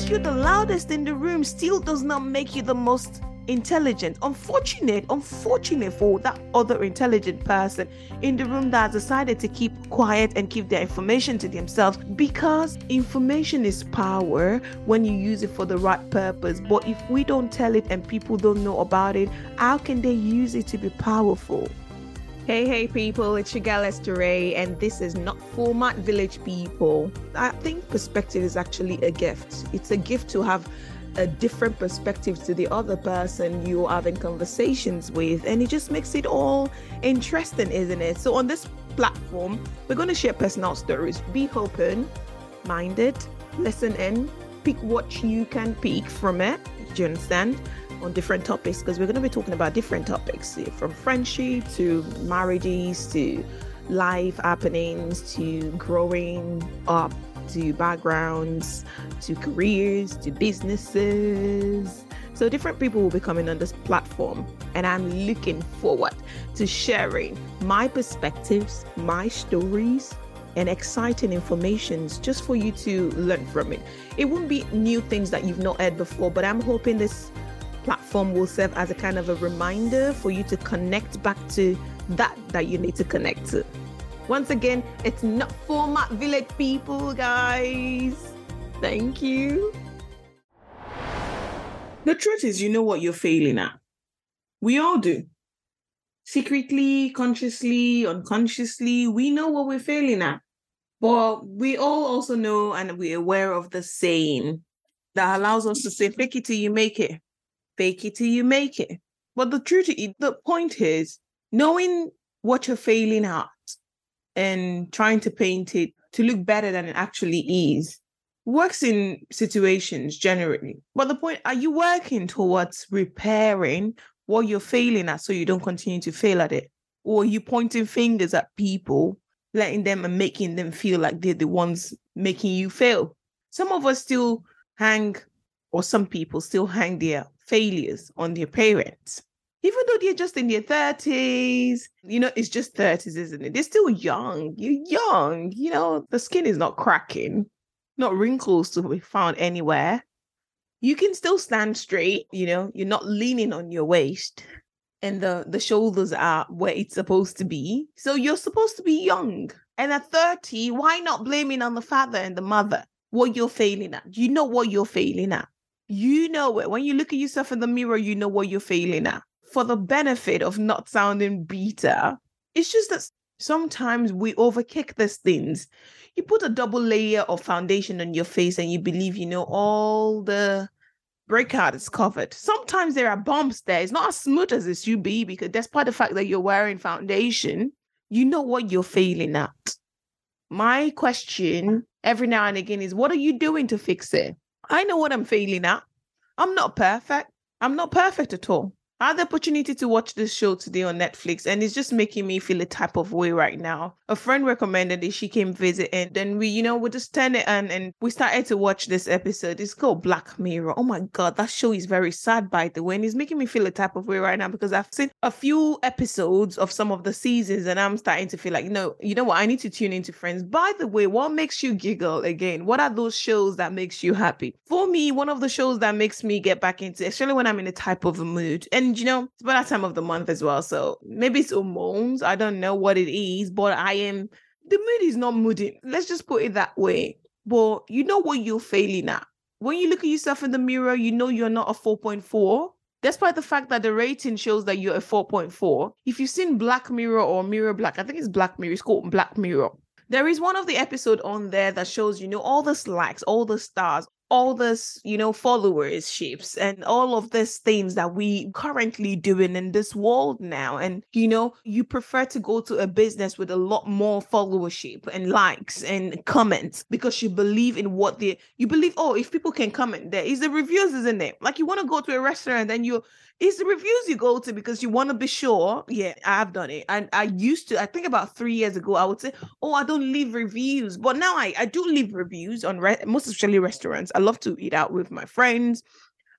because you're the loudest in the room still does not make you the most intelligent. Unfortunate, unfortunate for that other intelligent person in the room that has decided to keep quiet and keep their information to themselves because information is power when you use it for the right purpose. But if we don't tell it and people don't know about it, how can they use it to be powerful? Hey, hey, people, it's your gal Esther and this is not For My Village people. I think perspective is actually a gift. It's a gift to have a different perspective to the other person you're having conversations with, and it just makes it all interesting, isn't it? So, on this platform, we're going to share personal stories. Be open minded, listen in, pick what you can pick from it. Do you understand? On different topics, because we're going to be talking about different topics eh, from friendship to marriages to life happenings to growing up to backgrounds, to careers, to businesses. So different people will be coming on this platform, and I'm looking forward to sharing my perspectives, my stories, and exciting informations just for you to learn from it. It won't be new things that you've not heard before, but I'm hoping this platform will serve as a kind of a reminder for you to connect back to that that you need to connect to. Once again, it's not for my village people, guys. Thank you. The truth is, you know what you're failing at. We all do. Secretly, consciously, unconsciously, we know what we're failing at. But we all also know and we're aware of the saying that allows us to say, fake it till you make it. Fake it till you make it. But the truth the point is, knowing what you're failing at and trying to paint it to look better than it actually is works in situations generally. But the point are you working towards repairing what you're failing at so you don't continue to fail at it? Or are you pointing fingers at people, letting them and making them feel like they're the ones making you fail? Some of us still hang, or some people still hang their failures on their parents even though they're just in their 30s, you know, it's just 30s, isn't it? They're still young. You're young, you know, the skin is not cracking, not wrinkles to be found anywhere. You can still stand straight, you know, you're not leaning on your waist and the, the shoulders are where it's supposed to be. So you're supposed to be young. And at 30, why not blaming on the father and the mother what you're failing at? You know what you're failing at. You know it. When you look at yourself in the mirror, you know what you're failing at for the benefit of not sounding bitter. It's just that sometimes we overkick these things. You put a double layer of foundation on your face and you believe you know all the breakout is covered. Sometimes there are bumps there. It's not as smooth as it should be because despite the fact that you're wearing foundation, you know what you're failing at. My question every now and again is what are you doing to fix it? I know what I'm failing at. I'm not perfect. I'm not perfect at all. I had the opportunity to watch this show today on Netflix, and it's just making me feel a type of way right now. A friend recommended it. She came visit, and then we, you know, we just turned it on and we started to watch this episode. It's called Black Mirror. Oh my God, that show is very sad, by the way. And it's making me feel a type of way right now because I've seen a few episodes of some of the seasons, and I'm starting to feel like, know, you know what? I need to tune into Friends. By the way, what makes you giggle again? What are those shows that makes you happy? For me, one of the shows that makes me get back into, especially when I'm in a type of mood, and and you know, it's about that time of the month as well. So maybe it's hormones. I don't know what it is, but I am the mood is not moody. Let's just put it that way. But you know what you're failing at. When you look at yourself in the mirror, you know you're not a 4.4. Despite the fact that the rating shows that you're a 4.4. If you've seen Black Mirror or Mirror Black, I think it's Black Mirror, it's called Black Mirror. There is one of the episode on there that shows, you know, all the slacks, all the stars, all this, you know, followerships and all of these things that we currently doing in this world now. And you know, you prefer to go to a business with a lot more followership and likes and comments because you believe in what they you believe, oh, if people can comment there, is the reviews, isn't it? Like you want to go to a restaurant and you it's the reviews you go to because you want to be sure. Yeah, I've done it. And I used to, I think about three years ago, I would say, oh, I don't leave reviews. But now I, I do leave reviews on re- most especially restaurants. I love to eat out with my friends.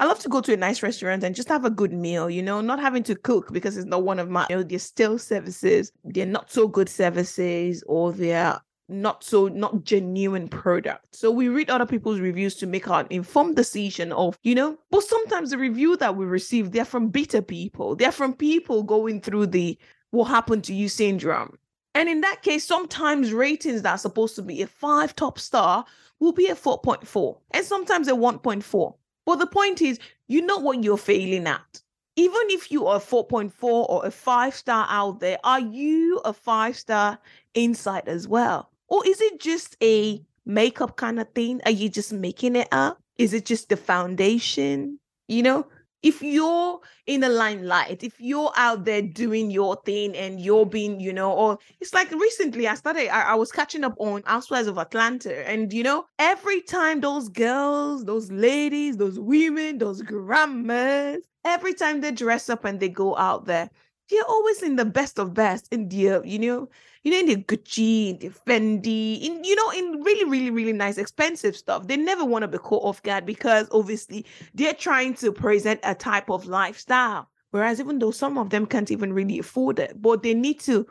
I love to go to a nice restaurant and just have a good meal, you know, not having to cook because it's not one of my, you know, they're still services, they're not so good services, or they're not so not genuine product. So we read other people's reviews to make our informed decision of, you know, but sometimes the review that we receive, they're from bitter people. They're from people going through the what happened to you syndrome. And in that case, sometimes ratings that are supposed to be a five top star will be a 4.4 and sometimes a 1.4. But the point is, you know what you're failing at. Even if you are 4.4 or a five star out there, are you a five star inside as well? Or is it just a makeup kind of thing? Are you just making it up? Is it just the foundation? You know, if you're in the limelight, if you're out there doing your thing and you're being, you know, or it's like recently I started, I, I, was catching up on Housewives of Atlanta, and you know, every time those girls, those ladies, those women, those grandmas, every time they dress up and they go out there, they're always in the best of best in the, you know, you know, in the Gucci, in the Fendi, in you know, in really, really, really nice, expensive stuff. They never want to be caught off guard because obviously they're trying to present a type of lifestyle. Whereas even though some of them can't even really afford it, but they need to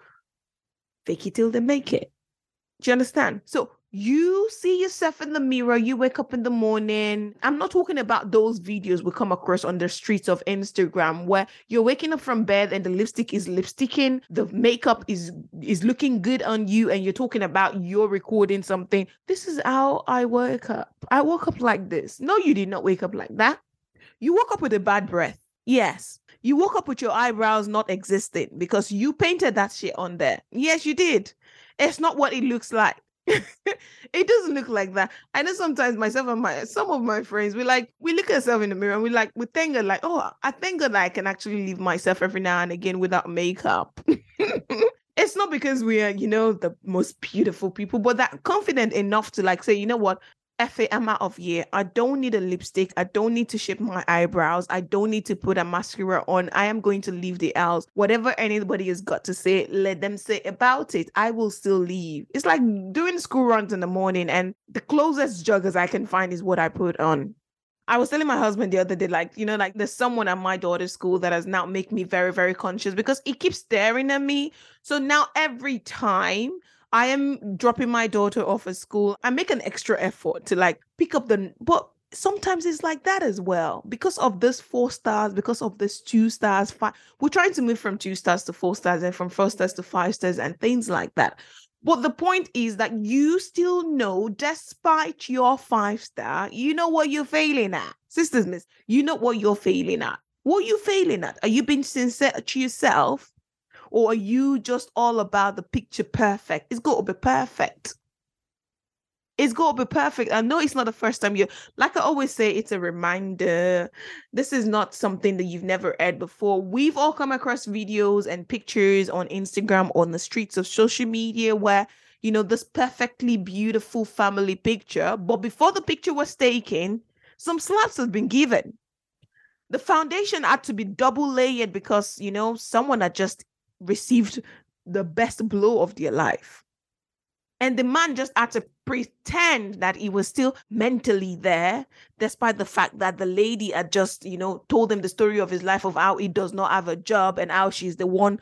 fake it till they make it. Do you understand? So you see yourself in the mirror, you wake up in the morning. I'm not talking about those videos we come across on the streets of Instagram where you're waking up from bed and the lipstick is lipsticking, the makeup is is looking good on you, and you're talking about you're recording something. This is how I woke up. I woke up like this. No, you did not wake up like that. You woke up with a bad breath. Yes. You woke up with your eyebrows not existing because you painted that shit on there. Yes, you did. It's not what it looks like it doesn't look like that. I know sometimes myself and my some of my friends we like we look at ourselves in the mirror and we like we thank God like oh I thank God I can actually leave myself every now and again without makeup. it's not because we are you know the most beautiful people, but that confident enough to like say you know what Effie, I'm out of here. I don't need a lipstick. I don't need to shape my eyebrows. I don't need to put a mascara on. I am going to leave the house. Whatever anybody has got to say, let them say about it. I will still leave. It's like doing school runs in the morning, and the closest joggers I can find is what I put on. I was telling my husband the other day, like, you know, like there's someone at my daughter's school that has now make me very, very conscious because he keeps staring at me. So now every time I am dropping my daughter off at school. I make an extra effort to like pick up the but sometimes it's like that as well. Because of this four stars because of this two stars five we're trying to move from two stars to four stars and from four stars to five stars and things like that. But the point is that you still know despite your five star you know what you're failing at. Sisters miss you know what you're failing at. What are you failing at? Are you being sincere to yourself or are you just all about the picture perfect? It's got to be perfect. It's got to be perfect. I know it's not the first time you, like I always say, it's a reminder. This is not something that you've never heard before. We've all come across videos and pictures on Instagram, on the streets of social media where, you know, this perfectly beautiful family picture, but before the picture was taken, some slaps have been given. The foundation had to be double layered because, you know, someone had just received the best blow of their life. And the man just had to pretend that he was still mentally there, despite the fact that the lady had just, you know, told him the story of his life of how he does not have a job and how she's the one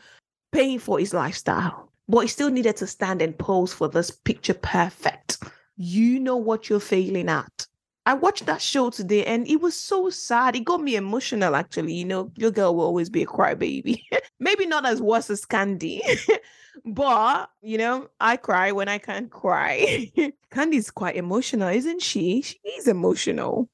paying for his lifestyle. But he still needed to stand and pose for this picture perfect. You know what you're failing at. I watched that show today and it was so sad. It got me emotional, actually. You know, your girl will always be a crybaby. Maybe not as worse as Candy, but, you know, I cry when I can't cry. Candy's quite emotional, isn't she? She is emotional.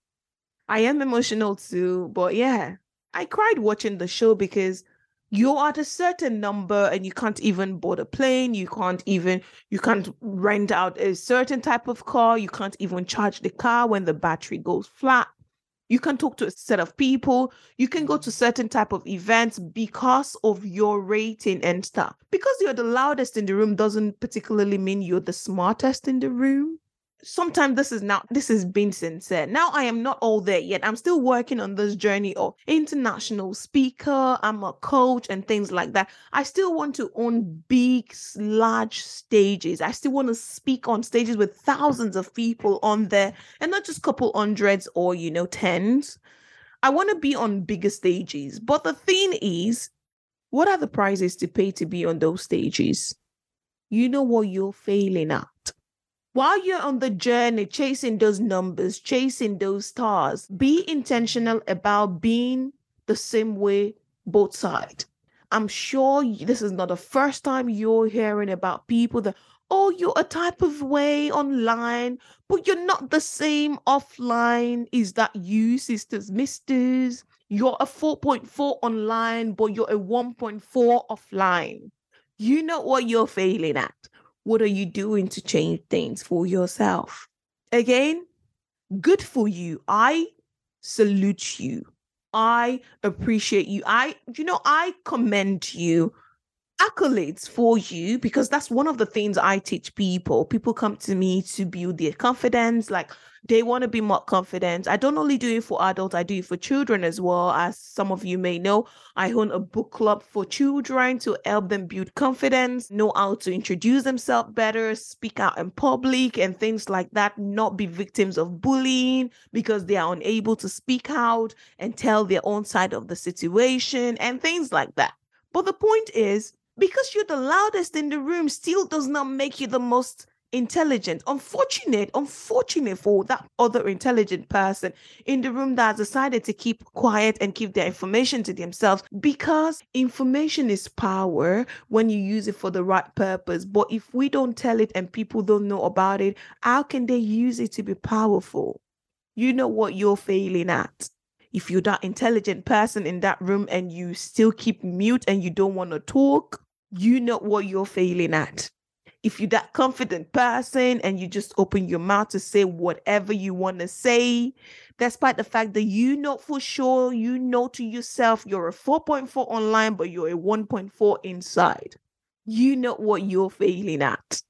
I am emotional too, but yeah, I cried watching the show because you're at a certain number and you can't even board a plane you can't even you can't rent out a certain type of car you can't even charge the car when the battery goes flat. You can talk to a set of people. You can go to certain type of events because of your rating and stuff. Because you're the loudest in the room doesn't particularly mean you're the smartest in the room sometimes this is now this is being sincere now i am not all there yet. I'm still working on this journey of international speaker. I'm a coach and things like that. I still want to own big large stages. I still want to speak on stages with thousands of people on there and not just couple hundreds or you know tens. I want to be on bigger stages. But the thing is what are the prices to pay to be on those stages? You know what? You're failing at. While you're on the journey chasing those numbers, chasing those stars, be intentional about being the same way both sides. I'm sure this is not the first time you're hearing about people that, oh, you're a type of way online, but you're not the same offline. Is that you, sisters, misters? You're a 4.4 online, but you're a 1.4 offline. You know what you're failing at. What are you doing to change things for yourself? Again, good for you. I salute you. I appreciate you. I, you know, I commend you accolades for you because that's one of the things I teach people. People come to me to build their confidence, like they want to be more confident. I don't only do it for adults, I do it for children as well. As some of you may know, I own a book club for children to help them build confidence, know how to introduce themselves better, speak out in public, and things like that, not be victims of bullying because they are unable to speak out and tell their own side of the situation and things like that. But the point is, because you're the loudest in the room still does not make you the most intelligent. Unfortunate, unfortunate for that other intelligent person in the room that has decided to keep quiet and keep their information to themselves because information is power when you use it for the right purpose. But if we don't tell it and people don't know about it, how can they use it to be powerful? You know what you're failing at if you're that intelligent person in that room and you still keep mute and you don't want to talk, you know what you're failing at. If you're that confident person and you just open your mouth to say whatever you want to say, despite the fact that you know for sure, you know to yourself you're a 4.4 online, but you're a 1.4 inside, you know what you're failing at.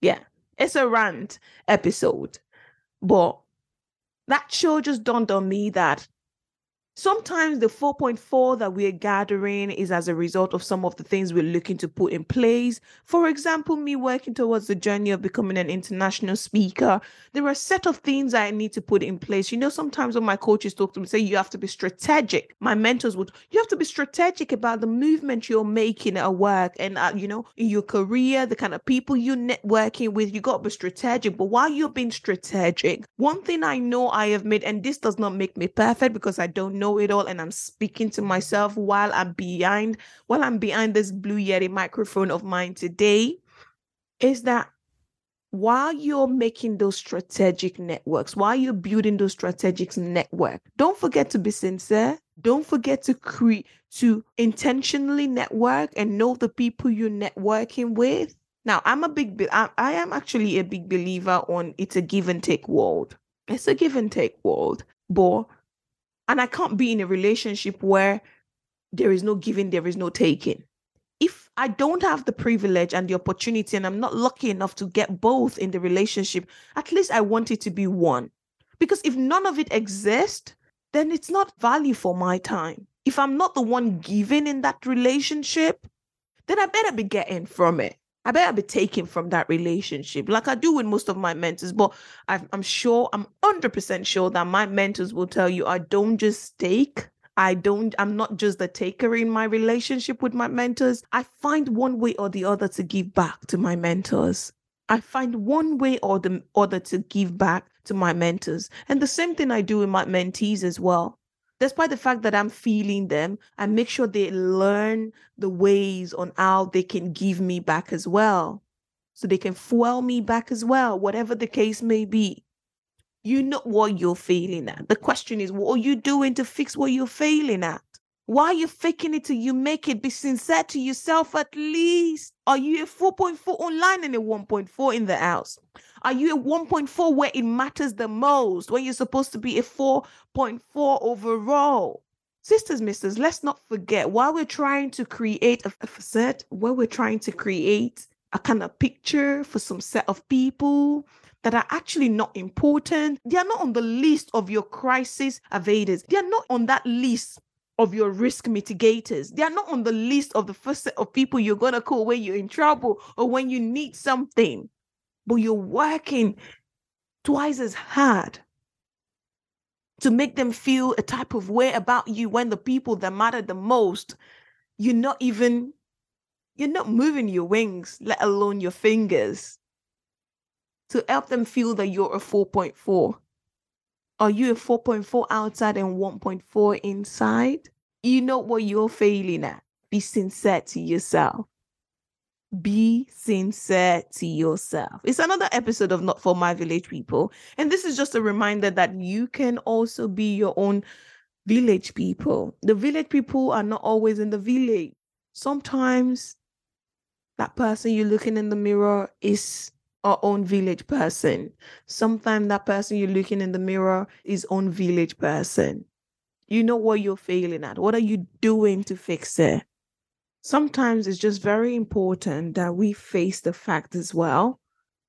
Yeah, it's a rant episode. But that show just dawned on me that Sometimes the 4.4 that we're gathering is as a result of some of the things we're looking to put in place. For example, me working towards the journey of becoming an international speaker, there are a set of things I need to put in place. You know, sometimes when my coaches talk to me, say you have to be strategic. My mentors would, you have to be strategic about the movement you're making at work and, uh, you know, in your career, the kind of people you're networking with. You got to be strategic. But while you're being strategic, one thing I know I have made, and this does not make me perfect because I don't know know it all and I'm speaking to myself while I'm behind while I'm behind this blue Yeti microphone of mine today is that while you're making those strategic networks, while you're building those strategic network, don't forget to be sincere. Don't forget to create to intentionally network and know the people you're networking with. Now, I'm a big I, I am actually a big believer on it's a give and take world. It's a give and take world. But and I can't be in a relationship where there is no giving, there is no taking. If I don't have the privilege and the opportunity, and I'm not lucky enough to get both in the relationship, at least I want it to be one. Because if none of it exists, then it's not value for my time. If I'm not the one giving in that relationship, then I better be getting from it. I better be taken from that relationship, like I do with most of my mentors. But i am sure, I'm 100% sure that my mentors will tell you I don't just take. I don't, I'm not just the taker in my relationship with my mentors. I find one way or the other to give back to my mentors. I find one way or the other to give back to my mentors. And the same thing I do with my mentees as well despite the fact that I'm feeling them, I make sure they learn the ways on how they can give me back as well. So they can fuel me back as well, whatever the case may be. You know what you're failing at. The question is, what are you doing to fix what you're failing at? Why are you faking it till you make it? Be sincere to yourself at least. Are you a 4.4 online and a 1.4 in the house? Are you a 1.4 where it matters the most when you're supposed to be a 4.4 overall? Sisters, misters, let's not forget while we're trying to create a, a facade, while we're trying to create a kind of picture for some set of people that are actually not important. They are not on the list of your crisis evaders. They are not on that list of your risk mitigators. They are not on the list of the first set of people you're going to call when you're in trouble or when you need something. But you're working twice as hard to make them feel a type of way about you when the people that matter the most, you're not even You're not moving your wings, let alone your fingers, to help them feel that you're a 4.4. Are you a 4.4 outside and 1.4 inside? You know what you're failing at. Be sincere to yourself. Be sincere to yourself. It's another episode of Not for My Village People. And this is just a reminder that you can also be your own village people. The village people are not always in the village. Sometimes that person you're looking in the mirror is our own village person. Sometimes that person you're looking in the mirror is own village person. You know what you're failing at. What are you doing to fix it? Sometimes it's just very important that we face the fact as well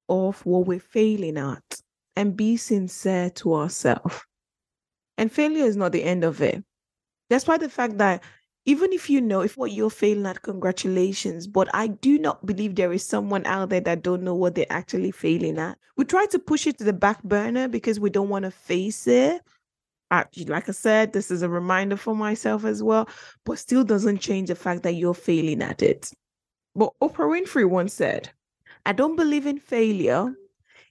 of what we're failing at and be sincere to ourselves. And failure is not the end of it. Despite the fact that even if you know if what you're failing at, congratulations. But I do not believe there is someone out there that don't know what they're actually failing at. We try to push it to the back burner because we don't want to face it. Like I said, this is a reminder for myself as well, but still doesn't change the fact that you're failing at it. But Oprah Winfrey once said, I don't believe in failure.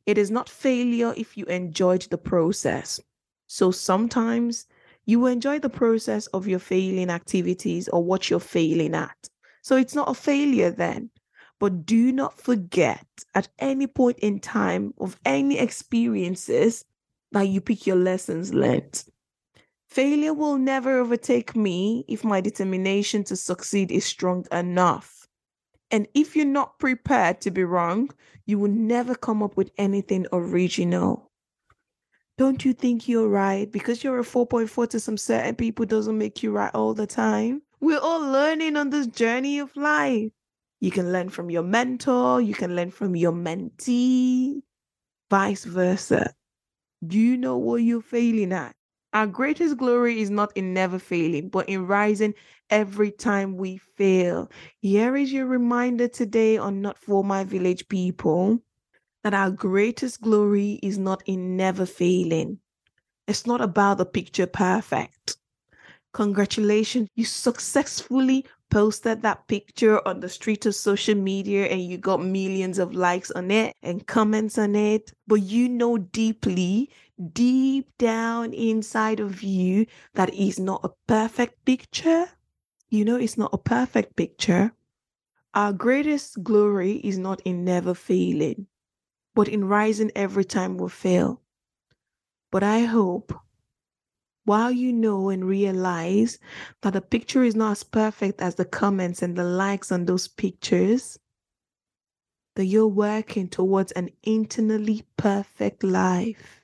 It is not failure if you enjoyed the process. So sometimes you enjoy the process of your failing activities or what you're failing at. So it's not a failure then. But do not forget at any point in time of any experiences that you pick your lessons learned. Failure will never overtake me if my determination to succeed is strong enough. And if you're not prepared to be wrong, you will never come up with anything original. Don't you think you're right? Because you're a 4.4 to some certain people doesn't make you right all the time. We're all learning on this journey of life. You can learn from your mentor, you can learn from your mentee, vice versa. Do you know what you're failing at? Our greatest glory is not in never failing, but in rising every time we fail. Here is your reminder today on Not For My Village People that our greatest glory is not in never failing. It's not about the picture perfect. Congratulations, you successfully posted that picture on the street of social media and you got millions of likes on it and comments on it. But you know deeply, deep down inside of you, that is not a perfect picture. You know, it's not a perfect picture. Our greatest glory is not in never failing but in rising every time we fail. But I hope while you know and realize that the picture is not as perfect as the comments and the likes on those pictures, that you're working towards an internally perfect life.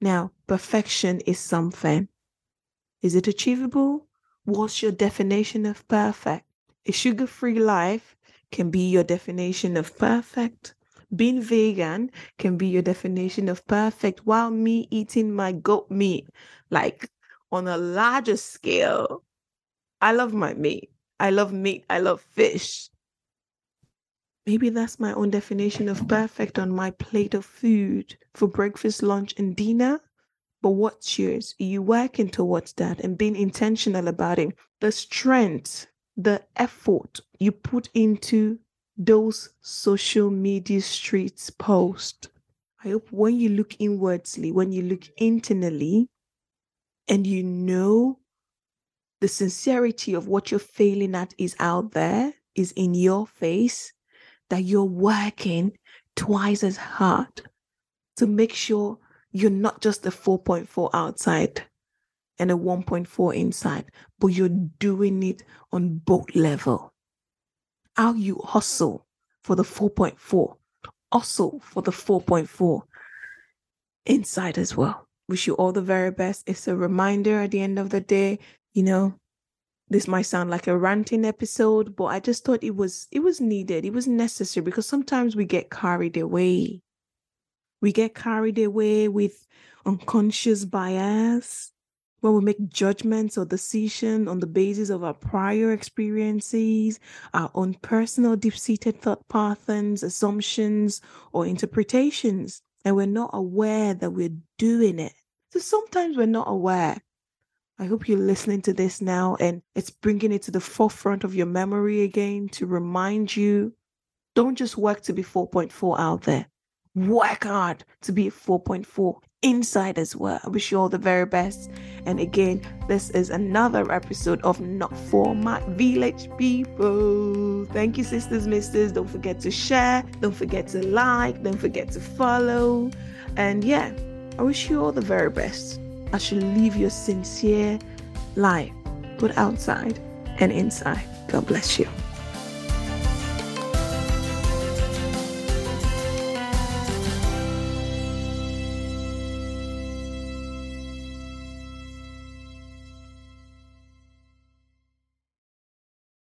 Now, perfection is something. Is it achievable? What's your definition of perfect? A sugar free life can be your definition of perfect being vegan can be your definition of perfect while me eating my goat meat like on a larger scale i love my meat. I love meat. I love fish. Maybe that's my own definition of perfect on my plate of food for breakfast lunch and dinner. But what's yours? Are you working towards that and being intentional about it? The strength the effort you put into those social media streets post. I hope when you look inwardly, when you look internally, and you know the sincerity of what you're failing at is out there, is in your face, that you're working twice as hard to make sure you're not just a 4.4 outside and a 1.4 inside, but you're doing it on both level how you hustle for the 4.4, hustle for the 4.4 inside as well. Wish you all the very best. It's a reminder at the end of the day, you know, this might sound like a ranting episode, but I just thought it was it was needed. It was necessary because sometimes we get carried away. We get carried away with unconscious bias when we make judgments or decisions on the basis of our prior experiences, our own personal deep seated thought patterns, assumptions, or interpretations, and we're not aware that we're doing it. So sometimes we're not aware. I hope you're listening to this now and it's bringing it to the forefront of your memory again to remind you don't just work to be 4.4 out there. Work hard to be 4.4 inside as well. I wish you all the very best. And again, this is another episode of Not For My Village People. Thank you, sisters, misters. Don't forget to share, don't forget to like, don't forget to follow. And yeah, I wish you all the very best I you leave your sincere life, both outside and inside. God bless you.